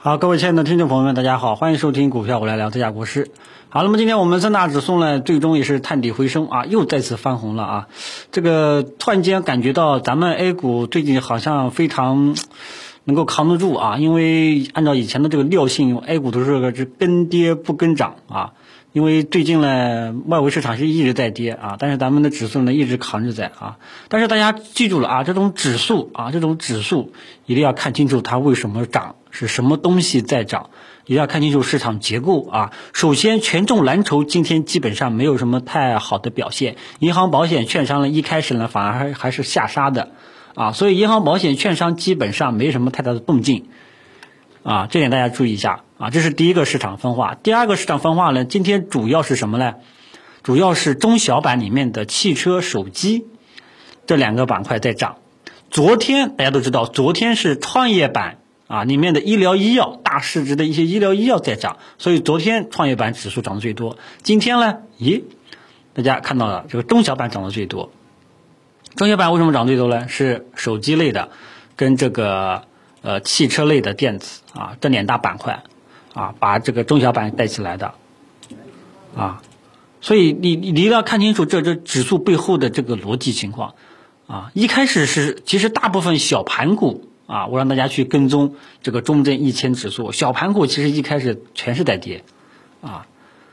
好，各位亲爱的听众朋友们，大家好，欢迎收听股票我来聊这家国师。好，那么今天我们三大指数呢，最终也是探底回升啊，又再次翻红了啊。这个突然间感觉到咱们 A 股最近好像非常 能够扛得住啊，因为按照以前的这个调性，A 股都是个是跟跌不跟涨啊。因为最近呢，外围市场是一直在跌啊，但是咱们的指数呢一直扛着在啊。但是大家记住了啊，这种指数啊，这种指数一定要看清楚它为什么涨，是什么东西在涨，一定要看清楚市场结构啊。首先，权重蓝筹今天基本上没有什么太好的表现，银行、保险、券商呢一开始呢反而还还是下杀的啊，所以银行、保险、券商基本上没什么太大的动静啊，这点大家注意一下。啊，这是第一个市场分化。第二个市场分化呢，今天主要是什么呢？主要是中小板里面的汽车、手机这两个板块在涨。昨天大家都知道，昨天是创业板啊里面的医疗医药大市值的一些医疗医药在涨，所以昨天创业板指数涨得最多。今天呢，咦，大家看到了这个中小板涨得最多。中小板为什么涨最多呢？是手机类的跟这个呃汽车类的电子啊这两大板块。啊，把这个中小板带起来的，啊，所以你你一定要看清楚这这指数背后的这个逻辑情况，啊，一开始是其实大部分小盘股啊，我让大家去跟踪这个中证一千指数，小盘股其实一开始全是在跌，啊，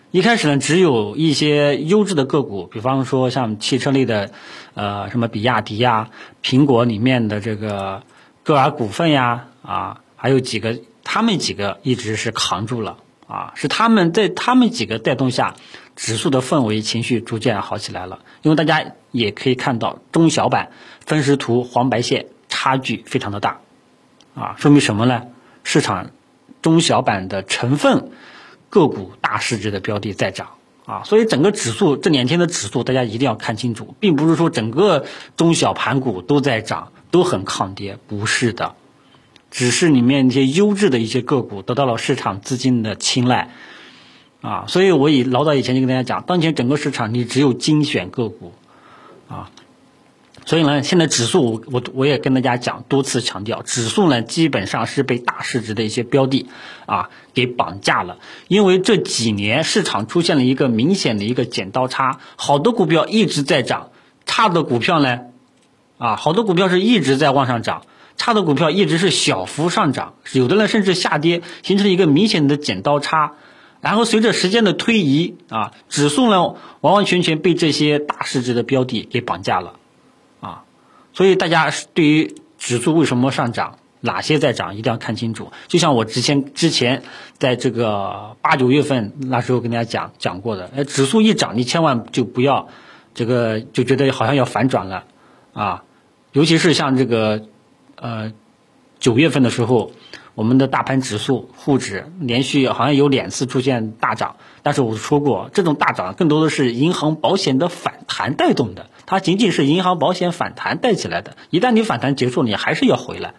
一开始呢只有一些优质的个股，比方说像汽车类的，呃，什么比亚迪呀、苹果里面的这个歌尔股份呀，啊，还有几个。他们几个一直是扛住了啊，是他们在他们几个带动下，指数的氛围情绪逐渐好起来了。因为大家也可以看到中小板分时图黄白线差距非常的大，啊，说明什么呢？市场中小板的成分个股大市值的标的在涨啊，所以整个指数这两天的指数大家一定要看清楚，并不是说整个中小盘股都在涨，都很抗跌，不是的。只是里面一些优质的一些个股得到了市场资金的青睐，啊，所以我以老早以前就跟大家讲，当前整个市场你只有精选个股，啊，所以呢，现在指数我我也跟大家讲多次强调，指数呢基本上是被大市值的一些标的啊给绑架了，因为这几年市场出现了一个明显的一个剪刀差，好的股票一直在涨，差的股票呢，啊，好多股票是一直在往上涨。差的股票一直是小幅上涨，有的呢甚至下跌，形成了一个明显的剪刀差。然后随着时间的推移啊，指数呢完完全全被这些大市值的标的给绑架了。所以大家对于指数为什么上涨，哪些在涨，一定要看清楚。就像我之前之前在这个八九月份那时候跟大家讲讲过的，哎，指数一涨，你千万就不要这个就觉得好像要反转了啊，尤其是像这个。呃，九月份的时候，我们的大盘指数沪指连续好像有两次出现大涨，但是我说过，这种大涨更多的是银行保险的反弹带动的，它仅仅是银行保险反弹带起来的，一旦你反弹结束，你还是要回来，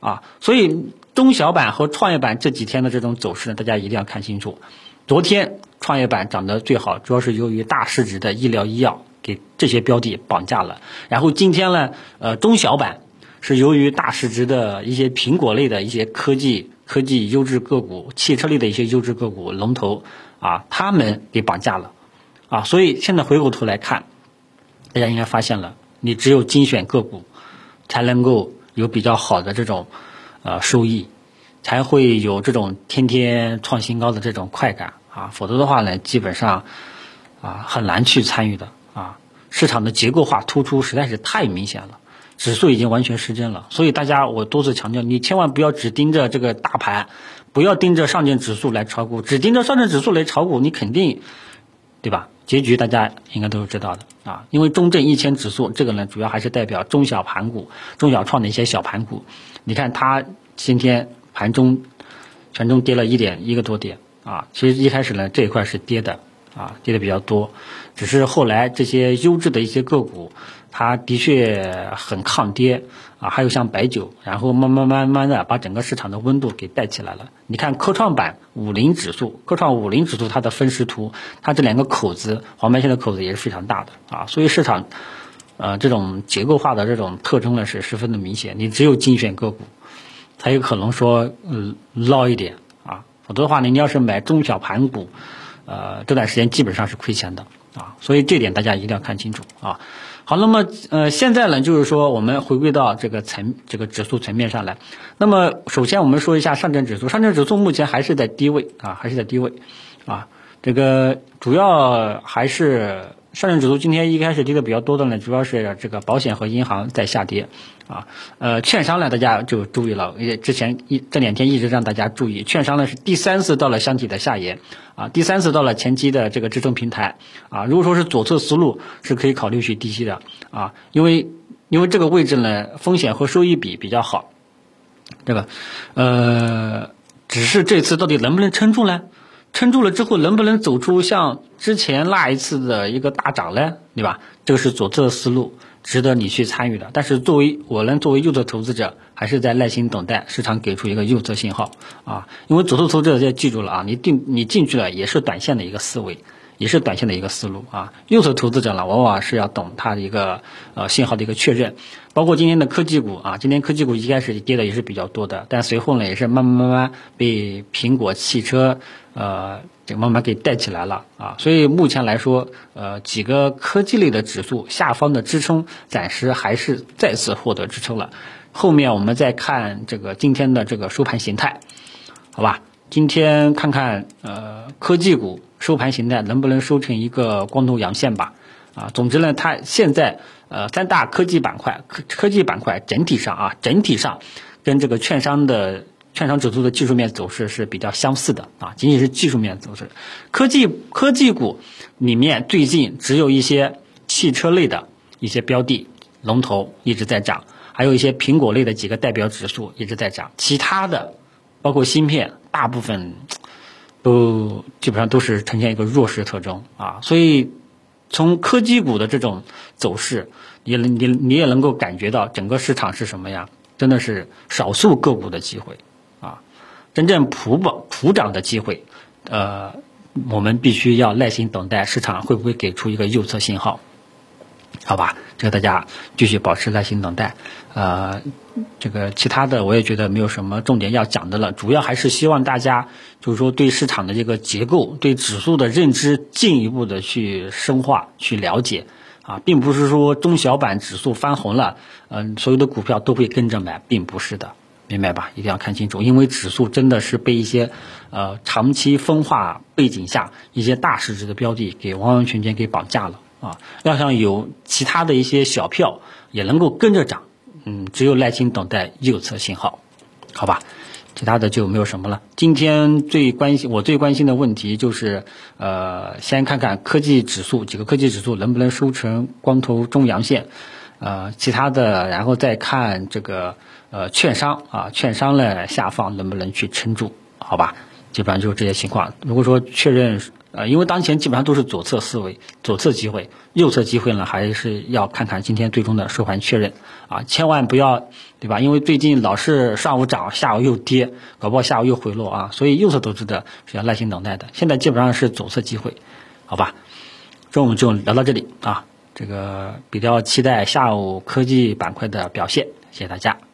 啊，所以中小板和创业板这几天的这种走势呢，大家一定要看清楚。昨天创业板涨得最好，主要是由于大市值的医疗医药给这些标的绑架了，然后今天呢，呃，中小板。是由于大市值的一些苹果类的一些科技科技优质个股、汽车类的一些优质个股龙头啊，他们给绑架了啊，所以现在回过头来看，大家应该发现了，你只有精选个股，才能够有比较好的这种呃收益，才会有这种天天创新高的这种快感啊，否则的话呢，基本上啊很难去参与的啊，市场的结构化突出实在是太明显了。指数已经完全失真了，所以大家我多次强调，你千万不要只盯着这个大盘，不要盯着上证指数来炒股，只盯着上证指数来炒股，你肯定，对吧？结局大家应该都是知道的啊，因为中证一千指数这个呢，主要还是代表中小盘股、中小创的一些小盘股。你看它今天盘中权重跌了一点一个多点啊，其实一开始呢这一块是跌的啊，跌的比较多，只是后来这些优质的一些个股。它的确很抗跌啊，还有像白酒，然后慢慢慢慢的把整个市场的温度给带起来了。你看科创板五零指数，科创五零指数它的分时图，它这两个口子黄白线的口子也是非常大的啊，所以市场呃这种结构化的这种特征呢是十分的明显。你只有精选个股才有可能说嗯捞一点啊，否则的话呢，你要是买中小盘股，呃，这段时间基本上是亏钱的啊，所以这点大家一定要看清楚啊。好，那么呃，现在呢，就是说我们回归到这个层这个指数层面上来。那么首先我们说一下上证指数，上证指数目前还是在低位啊，还是在低位啊。这个主要还是上证指数今天一开始跌的比较多的呢，主要是这个保险和银行在下跌啊。呃，券商呢，大家就注意了，也之前一这两天一直让大家注意，券商呢是第三次到了箱体的下沿啊，第三次到了前期的这个支撑平台啊。如果说是左侧思路，是可以考虑去低吸的啊，因为因为这个位置呢，风险和收益比比较好，对吧？呃，只是这次到底能不能撑住呢？撑住了之后，能不能走出像之前那一次的一个大涨呢？对吧？这个是左侧的思路，值得你去参与的。但是作为我呢，作为右侧投资者，还是在耐心等待市场给出一个右侧信号啊。因为左侧投资者要记住了啊，你定你进去了也是短线的一个思维。也是短线的一个思路啊，右侧投资者呢，往往是要等它的一个呃信号的一个确认，包括今天的科技股啊，今天科技股一开始跌的也是比较多的，但随后呢也是慢慢慢慢被苹果汽车呃这慢慢给带起来了啊，所以目前来说呃几个科技类的指数下方的支撑暂时还是再次获得支撑了，后面我们再看这个今天的这个收盘形态，好吧？今天看看呃科技股。收盘形态能不能收成一个光头阳线吧？啊，总之呢，它现在呃三大科技板块科科技板块整体上啊整体上跟这个券商的券商指数的技术面走势是比较相似的啊，仅仅是技术面走势。科技科技股里面最近只有一些汽车类的一些标的龙头一直在涨，还有一些苹果类的几个代表指数一直在涨，其他的包括芯片大部分。都基本上都是呈现一个弱势特征啊，所以从科技股的这种走势，你你你也能够感觉到整个市场是什么呀？真的是少数个股的机会啊，真正普保普涨的机会，呃，我们必须要耐心等待市场会不会给出一个右侧信号。好吧，这个大家继续保持耐心等待。呃，这个其他的我也觉得没有什么重点要讲的了，主要还是希望大家就是说对市场的这个结构、对指数的认知进一步的去深化、去了解啊，并不是说中小板指数翻红了，嗯，所有的股票都会跟着买，并不是的，明白吧？一定要看清楚，因为指数真的是被一些呃长期分化背景下一些大市值的标的给完完全全给绑架了。啊，要想有其他的一些小票也能够跟着涨，嗯，只有耐心等待右侧信号，好吧？其他的就没有什么了。今天最关心我最关心的问题就是，呃，先看看科技指数几个科技指数能不能收成光头中阳线，呃，其他的然后再看这个呃券商啊，券商呢下方能不能去撑住，好吧？基本上就是这些情况。如果说确认。呃，因为当前基本上都是左侧思维，左侧机会，右侧机会呢，还是要看看今天最终的收盘确认啊，千万不要，对吧？因为最近老是上午涨，下午又跌，搞不好下午又回落啊，所以右侧投资者是要耐心等待的。现在基本上是左侧机会，好吧？中午就聊到这里啊，这个比较期待下午科技板块的表现，谢谢大家。